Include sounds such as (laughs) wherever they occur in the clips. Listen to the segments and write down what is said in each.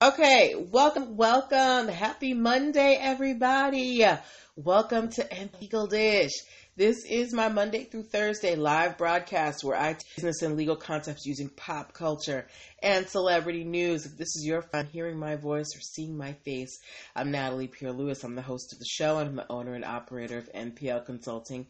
Okay, welcome, welcome. Happy Monday, everybody. Welcome to Legal Dish. This is my Monday through Thursday live broadcast where I teach business and legal concepts using pop culture and celebrity news. If this is your fun hearing my voice or seeing my face, I'm Natalie Pierre Lewis. I'm the host of the show and I'm the owner and operator of NPL Consulting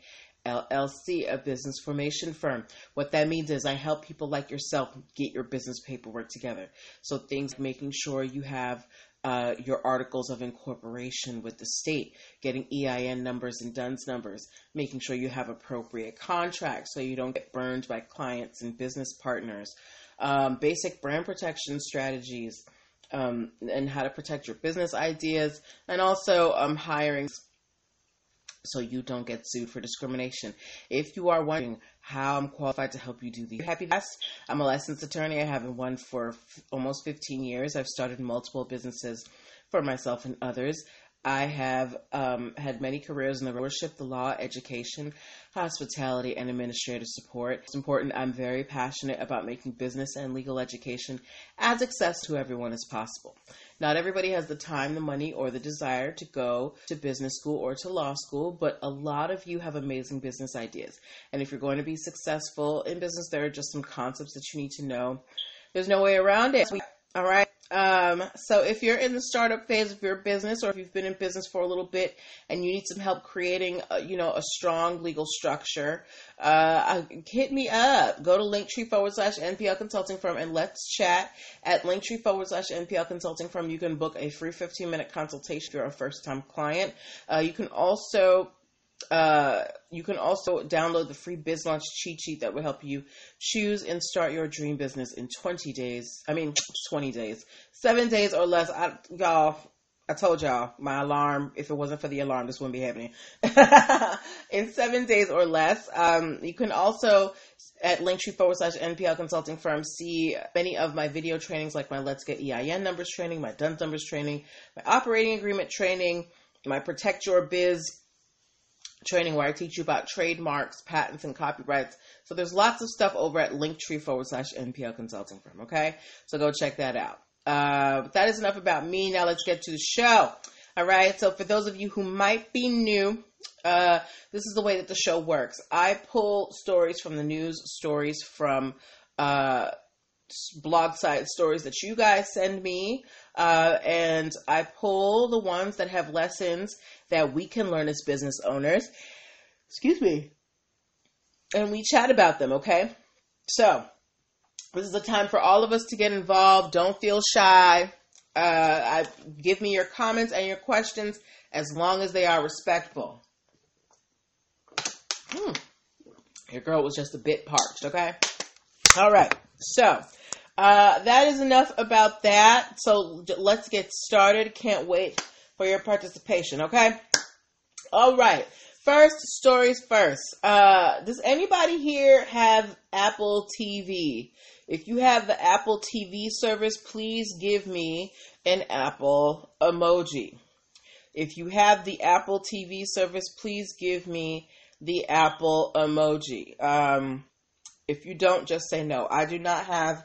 LLC, a business formation firm. What that means is I help people like yourself get your business paperwork together. So things like making sure you have uh, your articles of incorporation with the state, getting EIN numbers and DUNS numbers, making sure you have appropriate contracts so you don't get burned by clients and business partners, um, basic brand protection strategies, um, and how to protect your business ideas, and also um, hiring so you don't get sued for discrimination. If you are wondering how I'm qualified to help you do the happy best, I'm a licensed attorney. I have been one for f- almost 15 years. I've started multiple businesses for myself and others. I have um, had many careers in the worship, the law, education, hospitality, and administrative support. It's important. I'm very passionate about making business and legal education as accessible to everyone as possible. Not everybody has the time, the money, or the desire to go to business school or to law school, but a lot of you have amazing business ideas. And if you're going to be successful in business, there are just some concepts that you need to know. There's no way around it. All right. Um, so if you're in the startup phase of your business, or if you've been in business for a little bit and you need some help creating, a, you know, a strong legal structure, uh, hit me up. Go to Linktree forward slash NPL Consulting Firm and let's chat at Linktree forward slash NPL Consulting Firm. You can book a free 15 minute consultation if you're a first time client. Uh, you can also uh, you can also download the free Biz Launch cheat sheet that will help you choose and start your dream business in 20 days. I mean, 20 days, seven days or less. I, y'all, I told y'all my alarm. If it wasn't for the alarm, this wouldn't be happening. (laughs) in seven days or less. Um, you can also at Linktree forward slash NPL consulting firm see many of my video trainings, like my Let's Get EIN numbers training, my DUNS numbers training, my operating agreement training, my Protect Your Biz training where I teach you about trademarks, patents, and copyrights. So there's lots of stuff over at linktree forward slash NPL consulting firm. Okay. So go check that out. Uh, but that is enough about me. Now let's get to the show. All right. So for those of you who might be new, uh, this is the way that the show works. I pull stories from the news, stories from, uh, blog site stories that you guys send me, uh, and I pull the ones that have lessons that we can learn as business owners. Excuse me. And we chat about them, okay? So, this is a time for all of us to get involved. Don't feel shy. Uh, I, give me your comments and your questions as long as they are respectful. Hmm. Your girl was just a bit parched, okay? All right. So, uh, that is enough about that. So let's get started. Can't wait for your participation. Okay. All right. First stories first. Uh, does anybody here have Apple TV? If you have the Apple TV service, please give me an Apple emoji. If you have the Apple TV service, please give me the Apple emoji. Um, if you don't, just say no. I do not have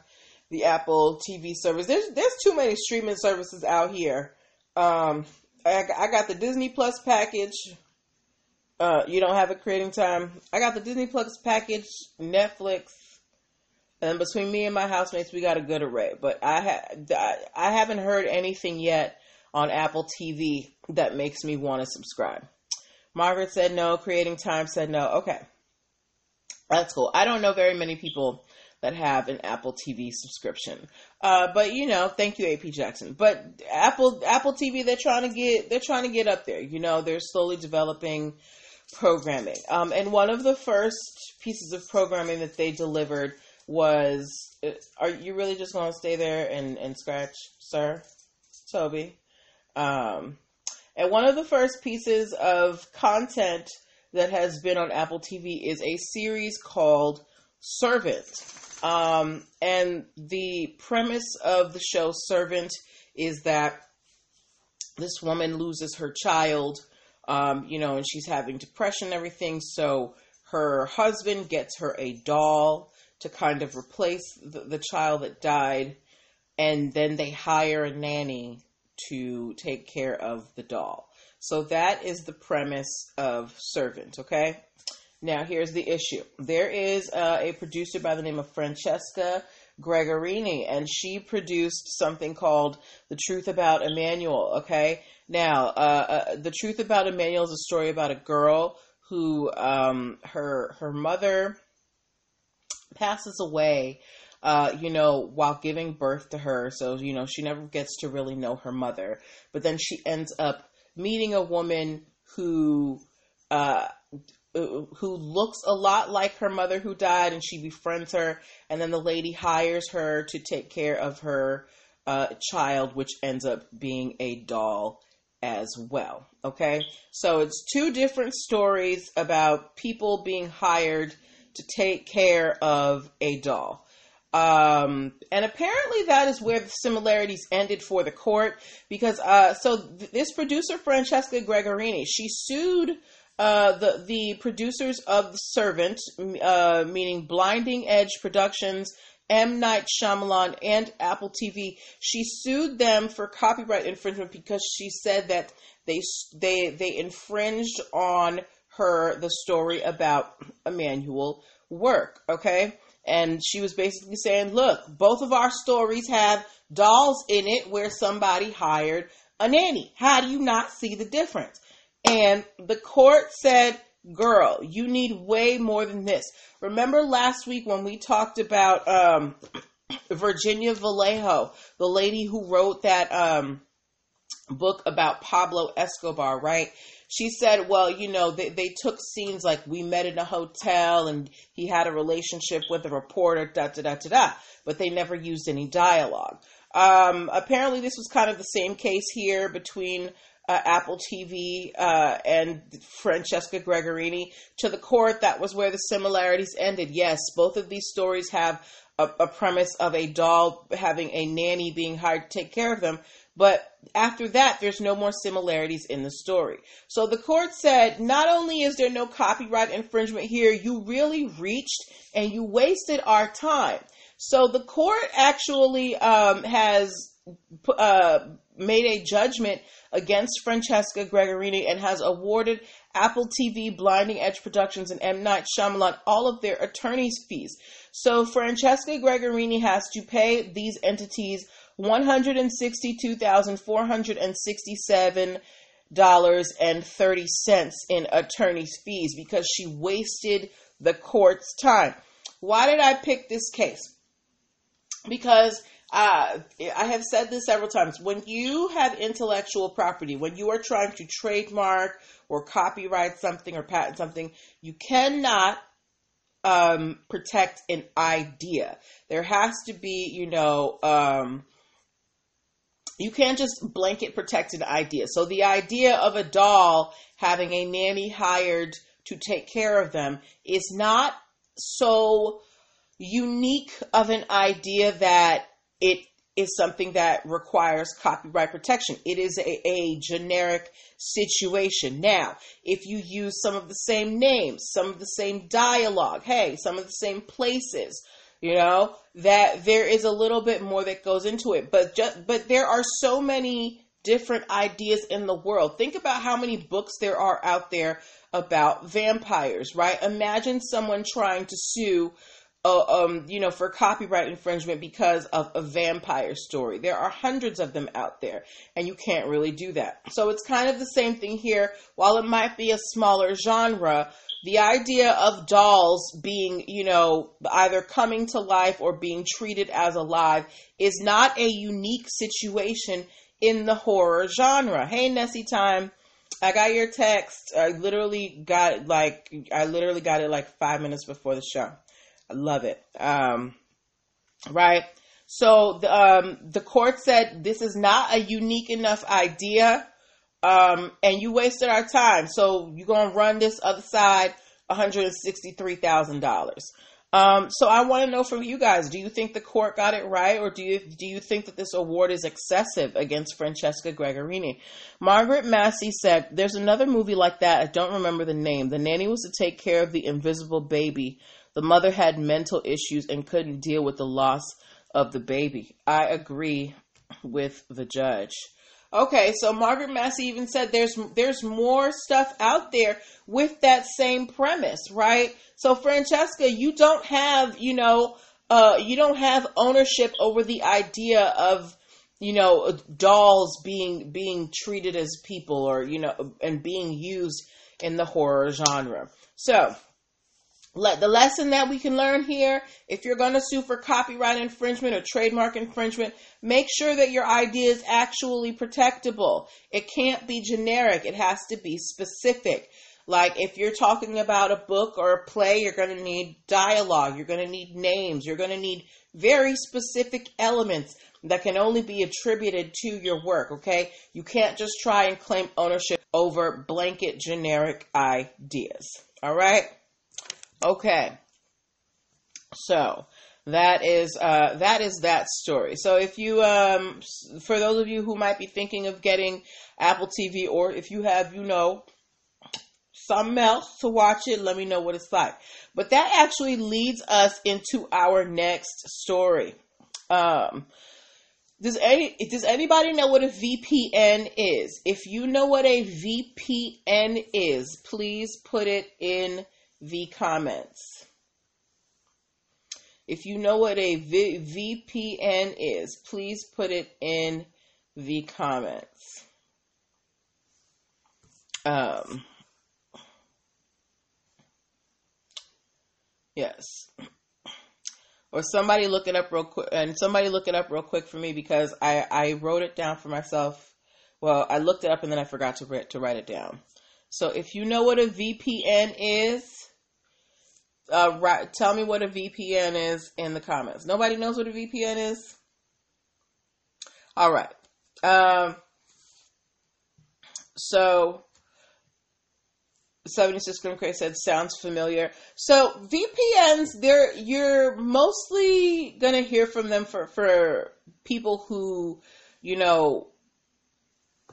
the Apple TV service. There's there's too many streaming services out here. Um, I, I got the Disney Plus package. Uh, you don't have a creating time. I got the Disney Plus package, Netflix, and between me and my housemates, we got a good array. But I ha- I haven't heard anything yet on Apple TV that makes me want to subscribe. Margaret said no. Creating time said no. Okay, that's cool. I don't know very many people that have an Apple TV subscription. Uh, but you know, thank you, AP Jackson. But Apple Apple TV, they're trying to get they're trying to get up there. You know, they're slowly developing programming. Um, and one of the first pieces of programming that they delivered was, uh, are you really just going to stay there and and scratch, sir, Toby? Um, and one of the first pieces of content that has been on Apple TV is a series called Servant. Um, and the premise of the show Servant is that this woman loses her child, um, you know, and she's having depression and everything. So her husband gets her a doll to kind of replace the, the child that died. and then they hire a nanny to take care of the doll. So that is the premise of Servant, okay? Now, here's the issue. There is uh, a producer by the name of Francesca Gregorini, and she produced something called The Truth About Emanuel, okay? Now, uh, uh, The Truth About Emanuel is a story about a girl who, um, her, her mother passes away uh, you know, while giving birth to her. So, you know, she never gets to really know her mother. But then she ends up meeting a woman who, uh, who looks a lot like her mother who died and she befriends her and then the lady hires her to take care of her uh, child which ends up being a doll as well okay? So it's two different stories about people being hired to take care of a doll. Um, and apparently that is where the similarities ended for the court because uh, so th- this producer Francesca Gregorini she sued uh, the the producers of The Servant, uh, meaning Blinding Edge Productions, M Night Shyamalan, and Apple TV. She sued them for copyright infringement because she said that they they they infringed on her the story about Emanuel work. Okay. And she was basically saying, look, both of our stories have dolls in it where somebody hired a nanny. How do you not see the difference? And the court said, girl, you need way more than this. Remember last week when we talked about um, Virginia Vallejo, the lady who wrote that um, book about Pablo Escobar, right? she said, well, you know, they, they took scenes like we met in a hotel and he had a relationship with a reporter, da da da da da, but they never used any dialogue. Um, apparently, this was kind of the same case here between uh, Apple TV uh, and Francesca Gregorini. To the court, that was where the similarities ended. Yes, both of these stories have a, a premise of a doll having a nanny being hired to take care of them, but after that, there's no more similarities in the story. So the court said not only is there no copyright infringement here, you really reached and you wasted our time. So the court actually um, has uh, made a judgment against Francesca Gregorini and has awarded Apple TV, Blinding Edge Productions, and M. Night Shyamalan all of their attorney's fees. So Francesca Gregorini has to pay these entities $162,467 and 30 cents in attorney's fees because she wasted the court's time. Why did I pick this case? Because uh, I have said this several times. When you have intellectual property, when you are trying to trademark or copyright something or patent something, you cannot um, protect an idea. There has to be, you know, um, you can't just blanket protect an idea. So the idea of a doll having a nanny hired to take care of them is not so unique of an idea that it is something that requires copyright protection. It is a, a, generic situation. Now, if you use some of the same names, some of the same dialogue, hey, some of the same places, you know that there is a little bit more that goes into it but just but there are so many different ideas in the world think about how many books there are out there about vampires right imagine someone trying to sue uh, um, you know, for copyright infringement because of a vampire story. There are hundreds of them out there, and you can't really do that. So it's kind of the same thing here. While it might be a smaller genre, the idea of dolls being, you know, either coming to life or being treated as alive is not a unique situation in the horror genre. Hey, Nessie time. I got your text. I literally got like I literally got it like five minutes before the show. Love it. Um, right. So the um, the court said this is not a unique enough idea um, and you wasted our time. So you're gonna run this other side one hundred and sixty three thousand dollars. Um, so I want to know from you guys: Do you think the court got it right, or do you do you think that this award is excessive against Francesca Gregorini? Margaret Massey said, "There's another movie like that. I don't remember the name. The nanny was to take care of the invisible baby. The mother had mental issues and couldn't deal with the loss of the baby. I agree with the judge. Okay, so Margaret Massey even said there's there's more stuff out there with that same premise, right? So Francesca, you don't have, you know, uh, you don't have ownership over the idea of, you know, dolls being being treated as people or you know and being used in the horror genre. So let the lesson that we can learn here if you're going to sue for copyright infringement or trademark infringement make sure that your idea is actually protectable. It can't be generic. It has to be specific. Like if you're talking about a book or a play you're going to need dialogue. You're going to need names. You're going to need very specific elements that can only be attributed to your work okay? You can't just try and claim ownership over blanket generic ideas all right Okay. So that is uh, that is that story. So if you, um, for those of you who might be thinking of getting Apple TV, or if you have, you know, something else to watch it, let me know what it's like. But that actually leads us into our next story. Um, does any does anybody know what a VPN is? If you know what a VPN is, please put it in the comments. If you know what a v- VPN is, please put it in the comments. Um, yes. Or somebody look it up real quick, and somebody look it up real quick for me because I, I wrote it down for myself. Well, I looked it up and then I forgot to, to write it down. So if you know what a VPN is, uh, right, tell me what a VPN is in the comments. Nobody knows what a VPN is? All right. Um, so, 76 Grim Cray said, sounds familiar. So, VPNs, they're, you're mostly going to hear from them for, for people who, you know,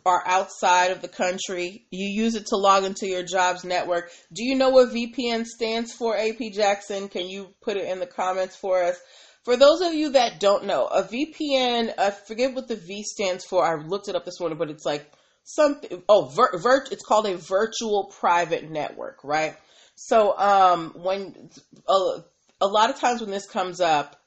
are outside of the country. You use it to log into your jobs network. Do you know what VPN stands for, AP Jackson? Can you put it in the comments for us? For those of you that don't know, a VPN, I forget what the V stands for. I looked it up this morning, but it's like something, oh, vir, vir, it's called a virtual private network, right? So, um, when, a, a lot of times when this comes up,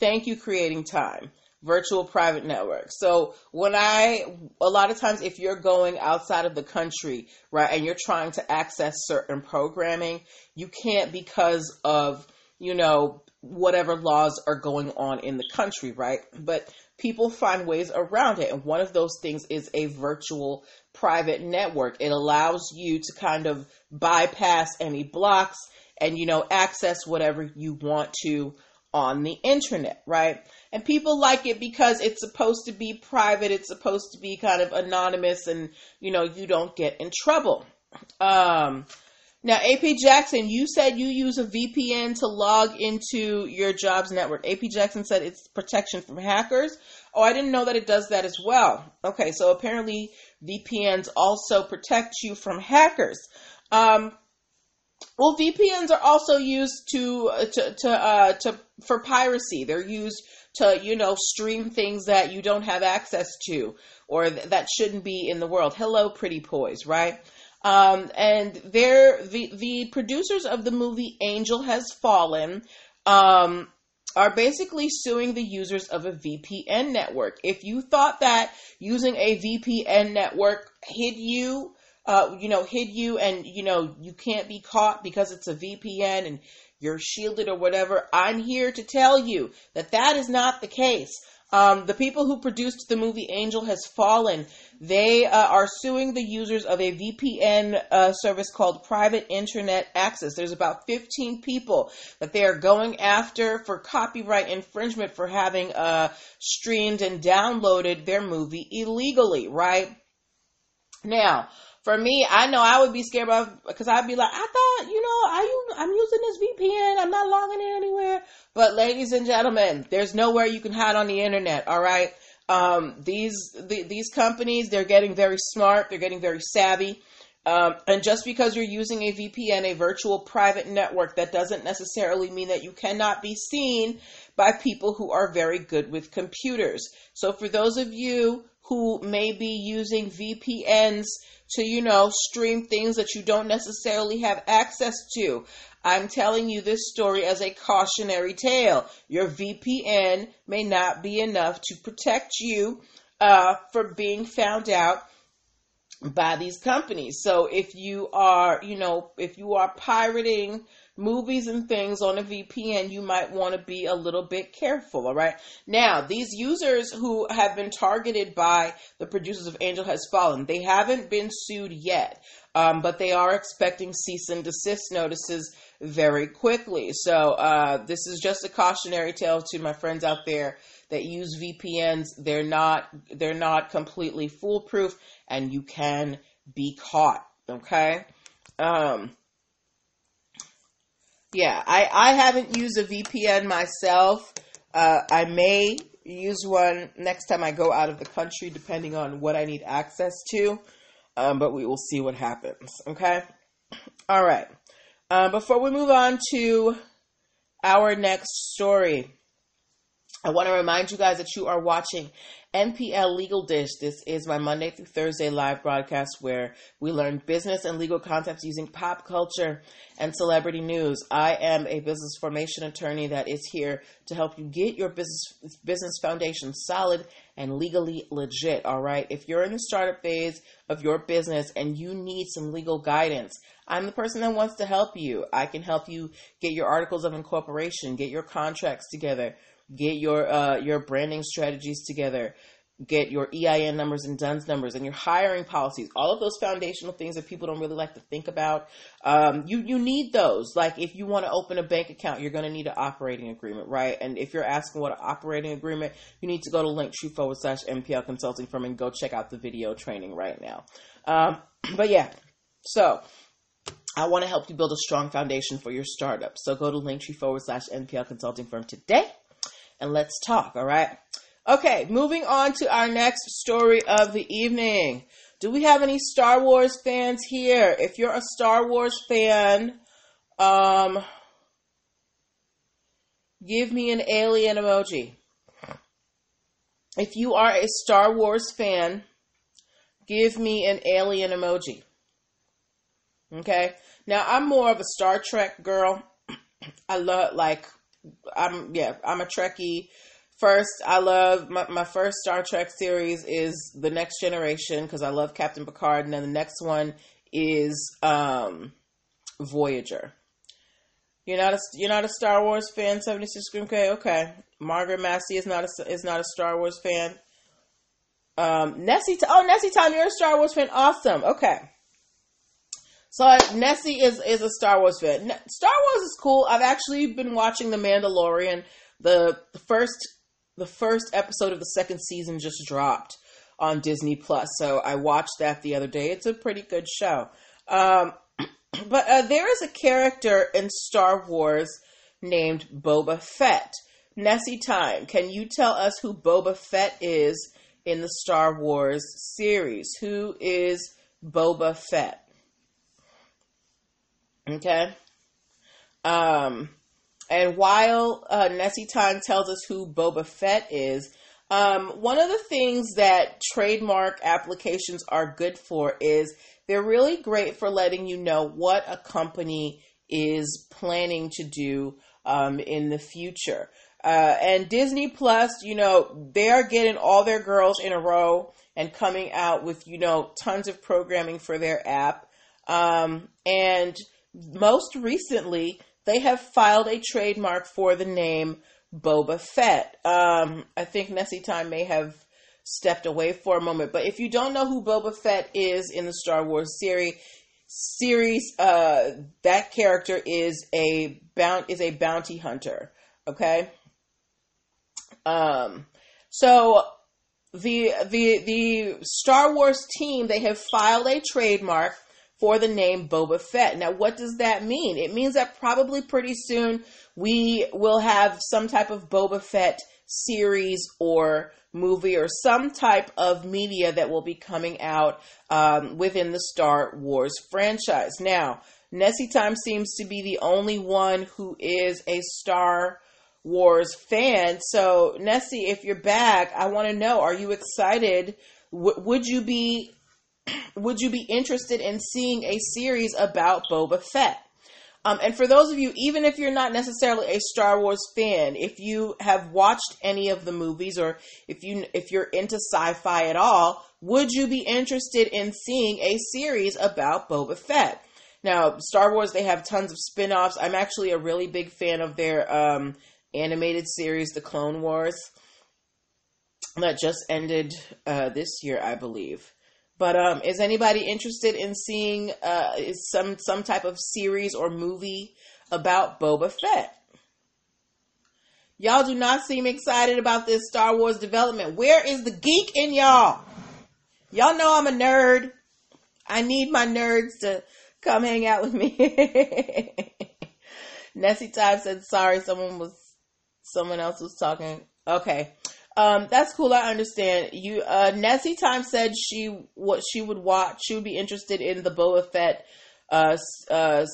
thank you creating time virtual private network. So when I, a lot of times, if you're going outside of the country, right, and you're trying to access certain programming, you can't because of, you know, whatever laws are going on in the country, right? But people find ways around it. And one of those things is a virtual private network. It allows you to kind of bypass any blocks and, you know, access whatever you want to on the internet, right? And people like it because it's supposed to be private. It's supposed to be kind of anonymous and you know you don't get in trouble. Um, now ap jackson you said you use a vpn to log into your jobs network. Ap jackson said it's protection from hackers. Oh i didn't know that it does that as well. Okay so apparently vpns also protect you from hackers. Um, well, VPNs are also used to to to uh, to for piracy. They're used to, you know, stream things that you don't have access to or th- that shouldn't be in the world. Hello, pretty poise, right? Um, and they're the the producers of the movie Angel Has Fallen. Um, are basically suing the users of a VPN network. If you thought that using a VPN network hid you, uh, you know, hid you and, you know, you can't be caught because it's a VPN and you're shielded or whatever. I'm here to tell you that that is not the case. Um, the people who produced the movie Angel Has Fallen, they uh, are suing the users of a VPN uh, service called Private Internet Access. There's about 15 people that they are going after for copyright infringement for having uh, streamed and downloaded their movie illegally, right? Now, for me, I know I would be scared of because I'd be like, I thought, you know, I I'm using this VPN, I'm not logging in anywhere. But ladies and gentlemen, there's nowhere you can hide on the internet. All right, um, these the, these companies they're getting very smart, they're getting very savvy. Um, and just because you're using a VPN, a virtual private network, that doesn't necessarily mean that you cannot be seen by people who are very good with computers. So for those of you who may be using VPNs to, you know, stream things that you don't necessarily have access to. I'm telling you this story as a cautionary tale. Your VPN may not be enough to protect you uh, for being found out by these companies. So if you are, you know, if you are pirating movies and things on a VPN, you might want to be a little bit careful, all right? Now, these users who have been targeted by the producers of Angel Has Fallen, they haven't been sued yet, um, but they are expecting cease and desist notices very quickly. So, uh, this is just a cautionary tale to my friends out there that use VPNs. They're not, they're not completely foolproof and you can be caught, okay? Um, yeah, I, I haven't used a VPN myself. Uh, I may use one next time I go out of the country, depending on what I need access to. Um, but we will see what happens. Okay. All right. Uh, before we move on to our next story, I want to remind you guys that you are watching NPL Legal Dish. This is my Monday through Thursday live broadcast where we learn business and legal concepts using pop culture and celebrity news. I am a business formation attorney that is here to help you get your business business foundation solid and legally legit, all right? If you're in the startup phase of your business and you need some legal guidance, I'm the person that wants to help you. I can help you get your articles of incorporation, get your contracts together, get your uh, your branding strategies together, get your EIN numbers and DUNS numbers and your hiring policies, all of those foundational things that people don't really like to think about. Um, you, you need those. Like if you want to open a bank account, you're going to need an operating agreement, right? And if you're asking what an operating agreement, you need to go to linktree forward slash NPL consulting firm and go check out the video training right now. Um, (clears throat) but yeah, so I want to help you build a strong foundation for your startup. So go to linktree forward slash NPL consulting firm today and let's talk, all right? Okay, moving on to our next story of the evening. Do we have any Star Wars fans here? If you're a Star Wars fan, um, give me an alien emoji. If you are a Star Wars fan, give me an alien emoji. Okay? Now, I'm more of a Star Trek girl. (clears throat) I love, like, I'm, yeah, I'm a Trekkie. First i love my, my first star trek series is the next generation because i love captain picard and then the next one is um, voyager. You're not a you're not a star wars fan 76 scream k? Okay. Margaret massey is not a is not a star wars fan. Um, nessie oh nessie time you're a star wars fan. Awesome. Okay so Nessie is is a Star Wars fan. Star Wars is cool. I've actually been watching The Mandalorian. The, the first the first episode of the second season just dropped on Disney Plus, so I watched that the other day. It's a pretty good show. Um, (clears throat) but uh, there is a character in Star Wars named Boba Fett. Nessie Time, can you tell us who Boba Fett is in the Star Wars series? Who is Boba Fett? Okay. Um, and while uh, Nessie Time tells us who Boba Fett is, um, one of the things that trademark applications are good for is they're really great for letting you know what a company is planning to do um, in the future. Uh, and Disney Plus, you know, they are getting all their girls in a row and coming out with, you know, tons of programming for their app. Um, and most recently, they have filed a trademark for the name Boba Fett. Um, I think Nessie Time may have stepped away for a moment, but if you don't know who Boba Fett is in the Star Wars series, series, uh, that character is a bound is a bounty hunter. Okay. Um, so the the the Star Wars team they have filed a trademark for the name Boba Fett. Now, what does that mean? It means that probably pretty soon we will have some type of Boba Fett series or movie or some type of media that will be coming out um, within the Star Wars franchise. Now, Nessie Time seems to be the only one who is a Star Wars fan. So, Nessie, if you're back, I want to know: Are you excited? W- would you be Would you be interested in seeing a series about Boba Fett? Um, and for those of you, even if you're not necessarily a Star Wars fan, if you have watched any of the movies or if you if you're into sci-fi at all, would you be interested in seeing a series about Boba Fett? Now, Star Wars they have tons of spin-offs. I'm actually a really big fan of their um, animated series, The Clone Wars, that just ended uh, this year, I believe. But um, is anybody interested in seeing uh, some some type of series or movie about Boba Fett? Y'all do not seem excited about this Star Wars development. Where is the geek in y'all? Y'all know I'm a nerd. I need my nerds to come hang out with me. (laughs) Nessie Time said sorry, someone was someone else was talking. Okay. Um, that's cool. I understand. You, uh, Nessie Time said she what she would watch. She would be interested in the Boba Fett uh, uh,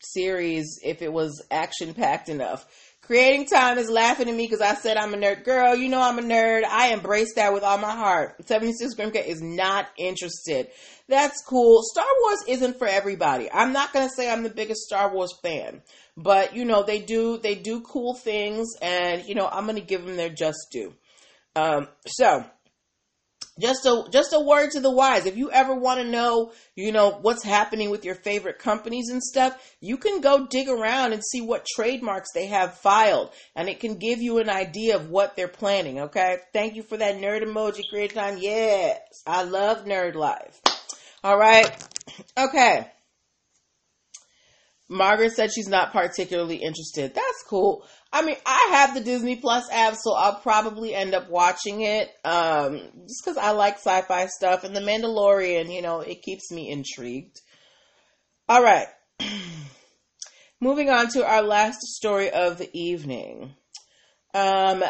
series if it was action packed enough. Creating Time is laughing at me because I said I'm a nerd. Girl, you know I'm a nerd. I embrace that with all my heart. 76 Grimcat is not interested. That's cool. Star Wars isn't for everybody. I'm not going to say I'm the biggest Star Wars fan, but you know, they do, they do cool things and you know, I'm going to give them their just due. Um, so just a just a word to the wise. If you ever want to know you know what's happening with your favorite companies and stuff you can go dig around and see what trademarks they have filed and it can give you an idea of what they're planning okay? Thank you for that nerd emoji creative time. Yes i love nerd life. All right. Okay margaret said she's not particularly interested that's cool I mean, I have the Disney Plus app, so I'll probably end up watching it um, just because I like sci fi stuff. And The Mandalorian, you know, it keeps me intrigued. All right. (clears throat) Moving on to our last story of the evening. Um,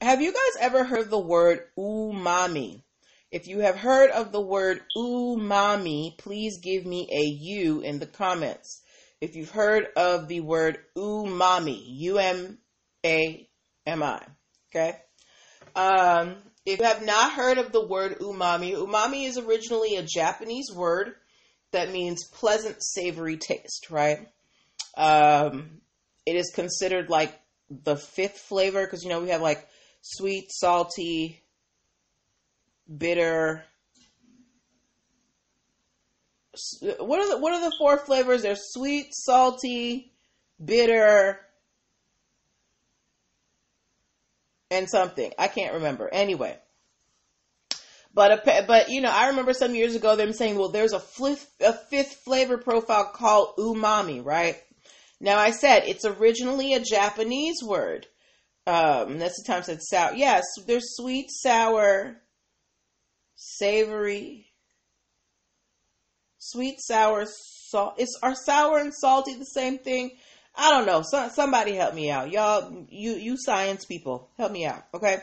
have you guys ever heard the word umami? If you have heard of the word umami, please give me a U in the comments if you've heard of the word umami, U M A M I. Okay. Um, if you have not heard of the word umami, umami is originally a Japanese word that means pleasant, savory taste, right? Um, it is considered like the fifth flavor because, you know, we have like sweet, salty, bitter, what are the what are the four flavors? They're sweet, salty, bitter, and something. I can't remember. Anyway. But a, but you know, I remember some years ago them saying, "Well, there's a fifth a fifth flavor profile called umami, right?" Now I said it's originally a Japanese word. Um, that's the time said sour. Yes, there's sweet, sour, savory, sweet, sour, salt. Is are sour and salty the same thing? I don't know. So, somebody help me out, y'all. You you science people, help me out, okay?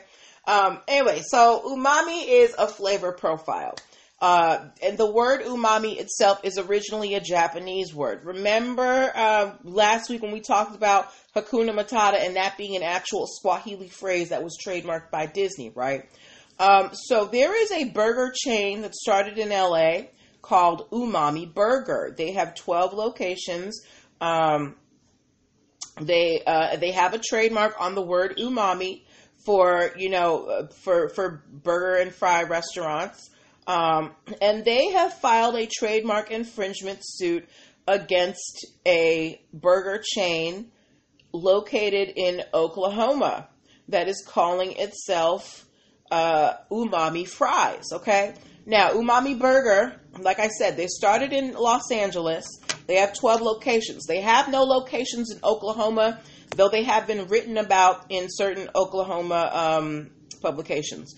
Um, anyway, so umami is a flavor profile. Uh, and the word umami itself is originally a Japanese word. Remember uh, last week when we talked about Hakuna Matata and that being an actual Swahili phrase that was trademarked by Disney, right? Um, so there is a burger chain that started in LA called Umami Burger. They have 12 locations. Um, they uh, they have a trademark on the word umami for you know for for burger and fry restaurants, um, and they have filed a trademark infringement suit against a burger chain located in Oklahoma that is calling itself uh, Umami Fries. Okay, now, Umami Burger, like I said, they started in Los Angeles. They have 12 locations. They have no locations in Oklahoma, though they have been written about in certain Oklahoma um, publications.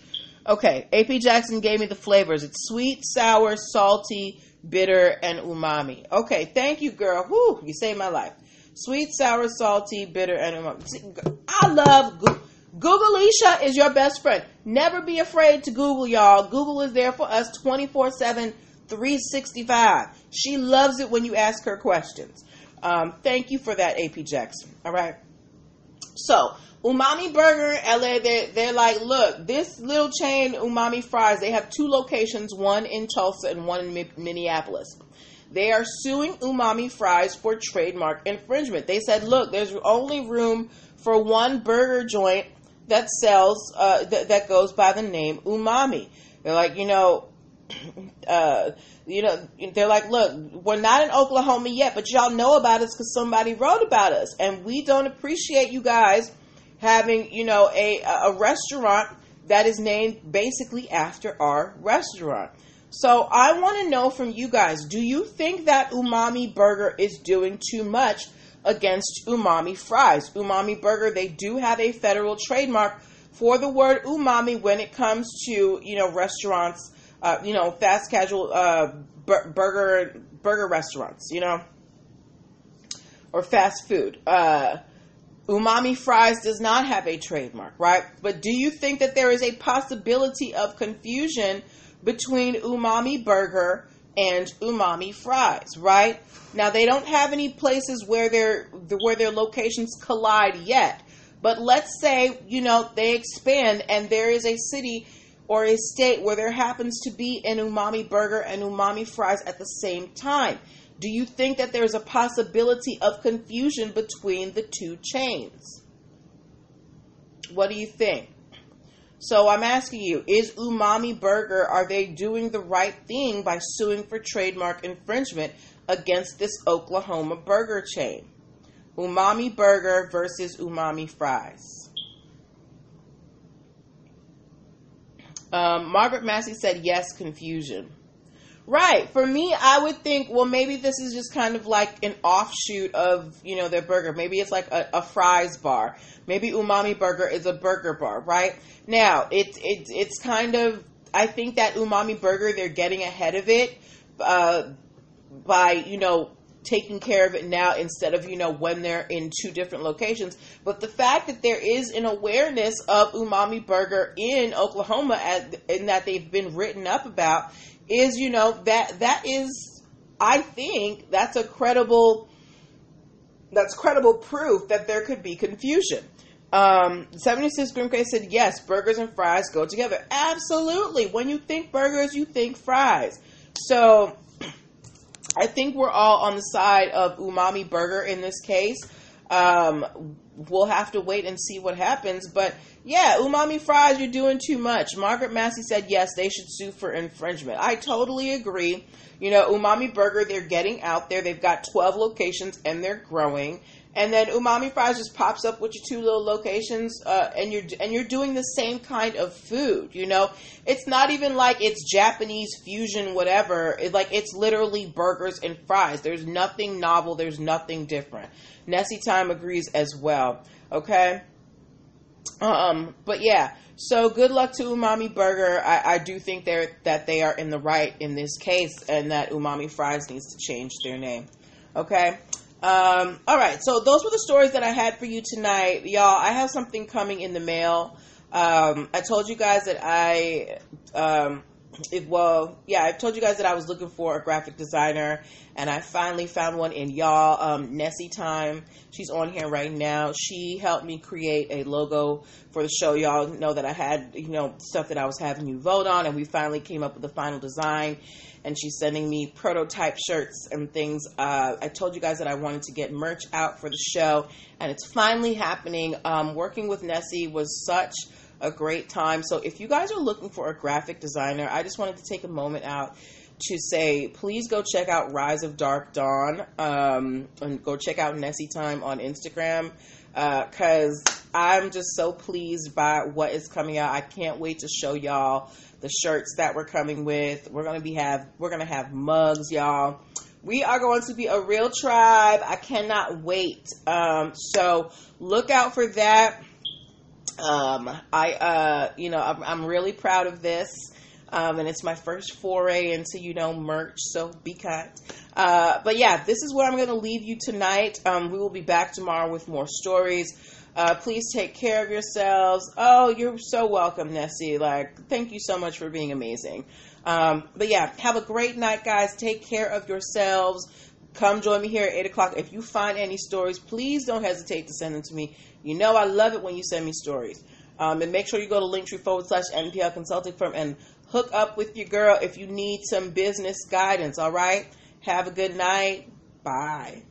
Okay, AP Jackson gave me the flavors. It's sweet, sour, salty, bitter, and umami. Okay, thank you, girl. Whoo, you saved my life. Sweet, sour, salty, bitter, and umami. I love Googleisha is your best friend. Never be afraid to Google, y'all. Google is there for us 24 7, 365. She loves it when you ask her questions. Um, thank you for that, AP Jackson. All right. So, Umami Burger LA, they're, they're like, look, this little chain, Umami Fries, they have two locations, one in Tulsa and one in Minneapolis. They are suing Umami Fries for trademark infringement. They said, look, there's only room for one burger joint that sells, uh, th- that goes by the name Umami. They're like, you know, (clears throat) uh, you know, they're like, look, we're not in Oklahoma yet, but y'all know about us because somebody wrote about us, and we don't appreciate you guys having, you know, a a restaurant that is named basically after our restaurant. So I want to know from you guys, do you think that Umami Burger is doing too much against Umami Fries? Umami Burger, they do have a federal trademark for the word umami when it comes to, you know, restaurants, uh, you know, fast casual uh, bur- burger burger restaurants, you know, or fast food. Uh, Umami Fries does not have a trademark, right? But do you think that there is a possibility of confusion between Umami Burger and Umami Fries, right? Now they don't have any places where their where their locations collide yet. But let's say, you know, they expand and there is a city or a state where there happens to be an umami burger and umami fries at the same time. Do you think that there's a possibility of confusion between the two chains? What do you think? So I'm asking you, is Umami Burger, are they doing the right thing by suing for trademark infringement against this Oklahoma burger chain? Umami Burger versus Umami Fries. Um, Margaret Massey said yes, confusion. Right. For me, I would think, well, maybe this is just kind of like an offshoot of, you know, their burger. Maybe it's like a, a fries bar. Maybe Umami Burger is a burger bar, right? Now, it's it's it's kind of, I think that Umami Burger, they're getting ahead of it uh, by, you know, taking care of it now instead of, you know, when they're in two different locations. But the fact that there is an awareness of Umami Burger in Oklahoma and that they've been written up about is, you know, that that is I think that's a credible that's credible proof that there could be confusion. Um, 76 Grimke said, yes, burgers and fries go together. Absolutely. When you think burgers, you think fries. So (clears throat) I think we're all on the side of Umami Burger in this case. Um, we'll have to wait and see what happens. But yeah, Umami Fries, you're doing too much. Margaret Massey said yes, they should sue for infringement. I totally agree. You know, Umami Burger, they're getting out there. They've got 12 locations and they're growing and then umami fries just pops up with your two little locations uh, and you're and you're doing the same kind of food you know it's not even like it's japanese fusion whatever it's like it's literally burgers and fries there's nothing novel there's nothing different nessie time agrees as well okay um but yeah so good luck to umami burger i, I do think they're that they are in the right in this case and that umami fries needs to change their name okay um, all right, so those were the stories that I had for you tonight, y'all. I have something coming in the mail. Um, I told you guys that I, it, well, yeah, I told you guys that I was looking for a graphic designer, and I finally found one in y'all. Um, Nessie Time, she's on here right now. She helped me create a logo for the show. Y'all know that I had, you know, stuff that I was having you vote on, and we finally came up with the final design and she's sending me prototype shirts and things. Uh, I told you guys that I wanted to get merch out for the show, and it's finally happening. Um, working with Nessie was such a great time. So if you guys are looking for a graphic designer, I just wanted to take a moment out to say, please go check out Rise of Dark Dawn um, and go check out Nessie Time on Instagram because uh, I'm just so pleased by what is coming out. I can't wait to show y'all the shirts that we're coming with. We're gonna be have we're gonna have mugs, y'all. We are going to be a real tribe. I cannot wait. Um, so look out for that. Um, I uh, you know I'm, I'm really proud of this. Um, and it's my first foray into you know merch so be kind uh, but yeah this is where i'm going to leave you tonight um, we will be back tomorrow with more stories Uh, please take care of yourselves. Oh, you're so welcome, Nessie. Like, thank you so much for being amazing. Um, but yeah, have a great night, guys. Take care of yourselves. Come join me here at 8 o'clock. If you find any stories, please don't hesitate to send them to me. You know I love it when you send me stories. Um, and make sure you go to linktree forward slash NPL consulting firm and hook up with your girl if you need some business guidance. All right. Have a good night. Bye.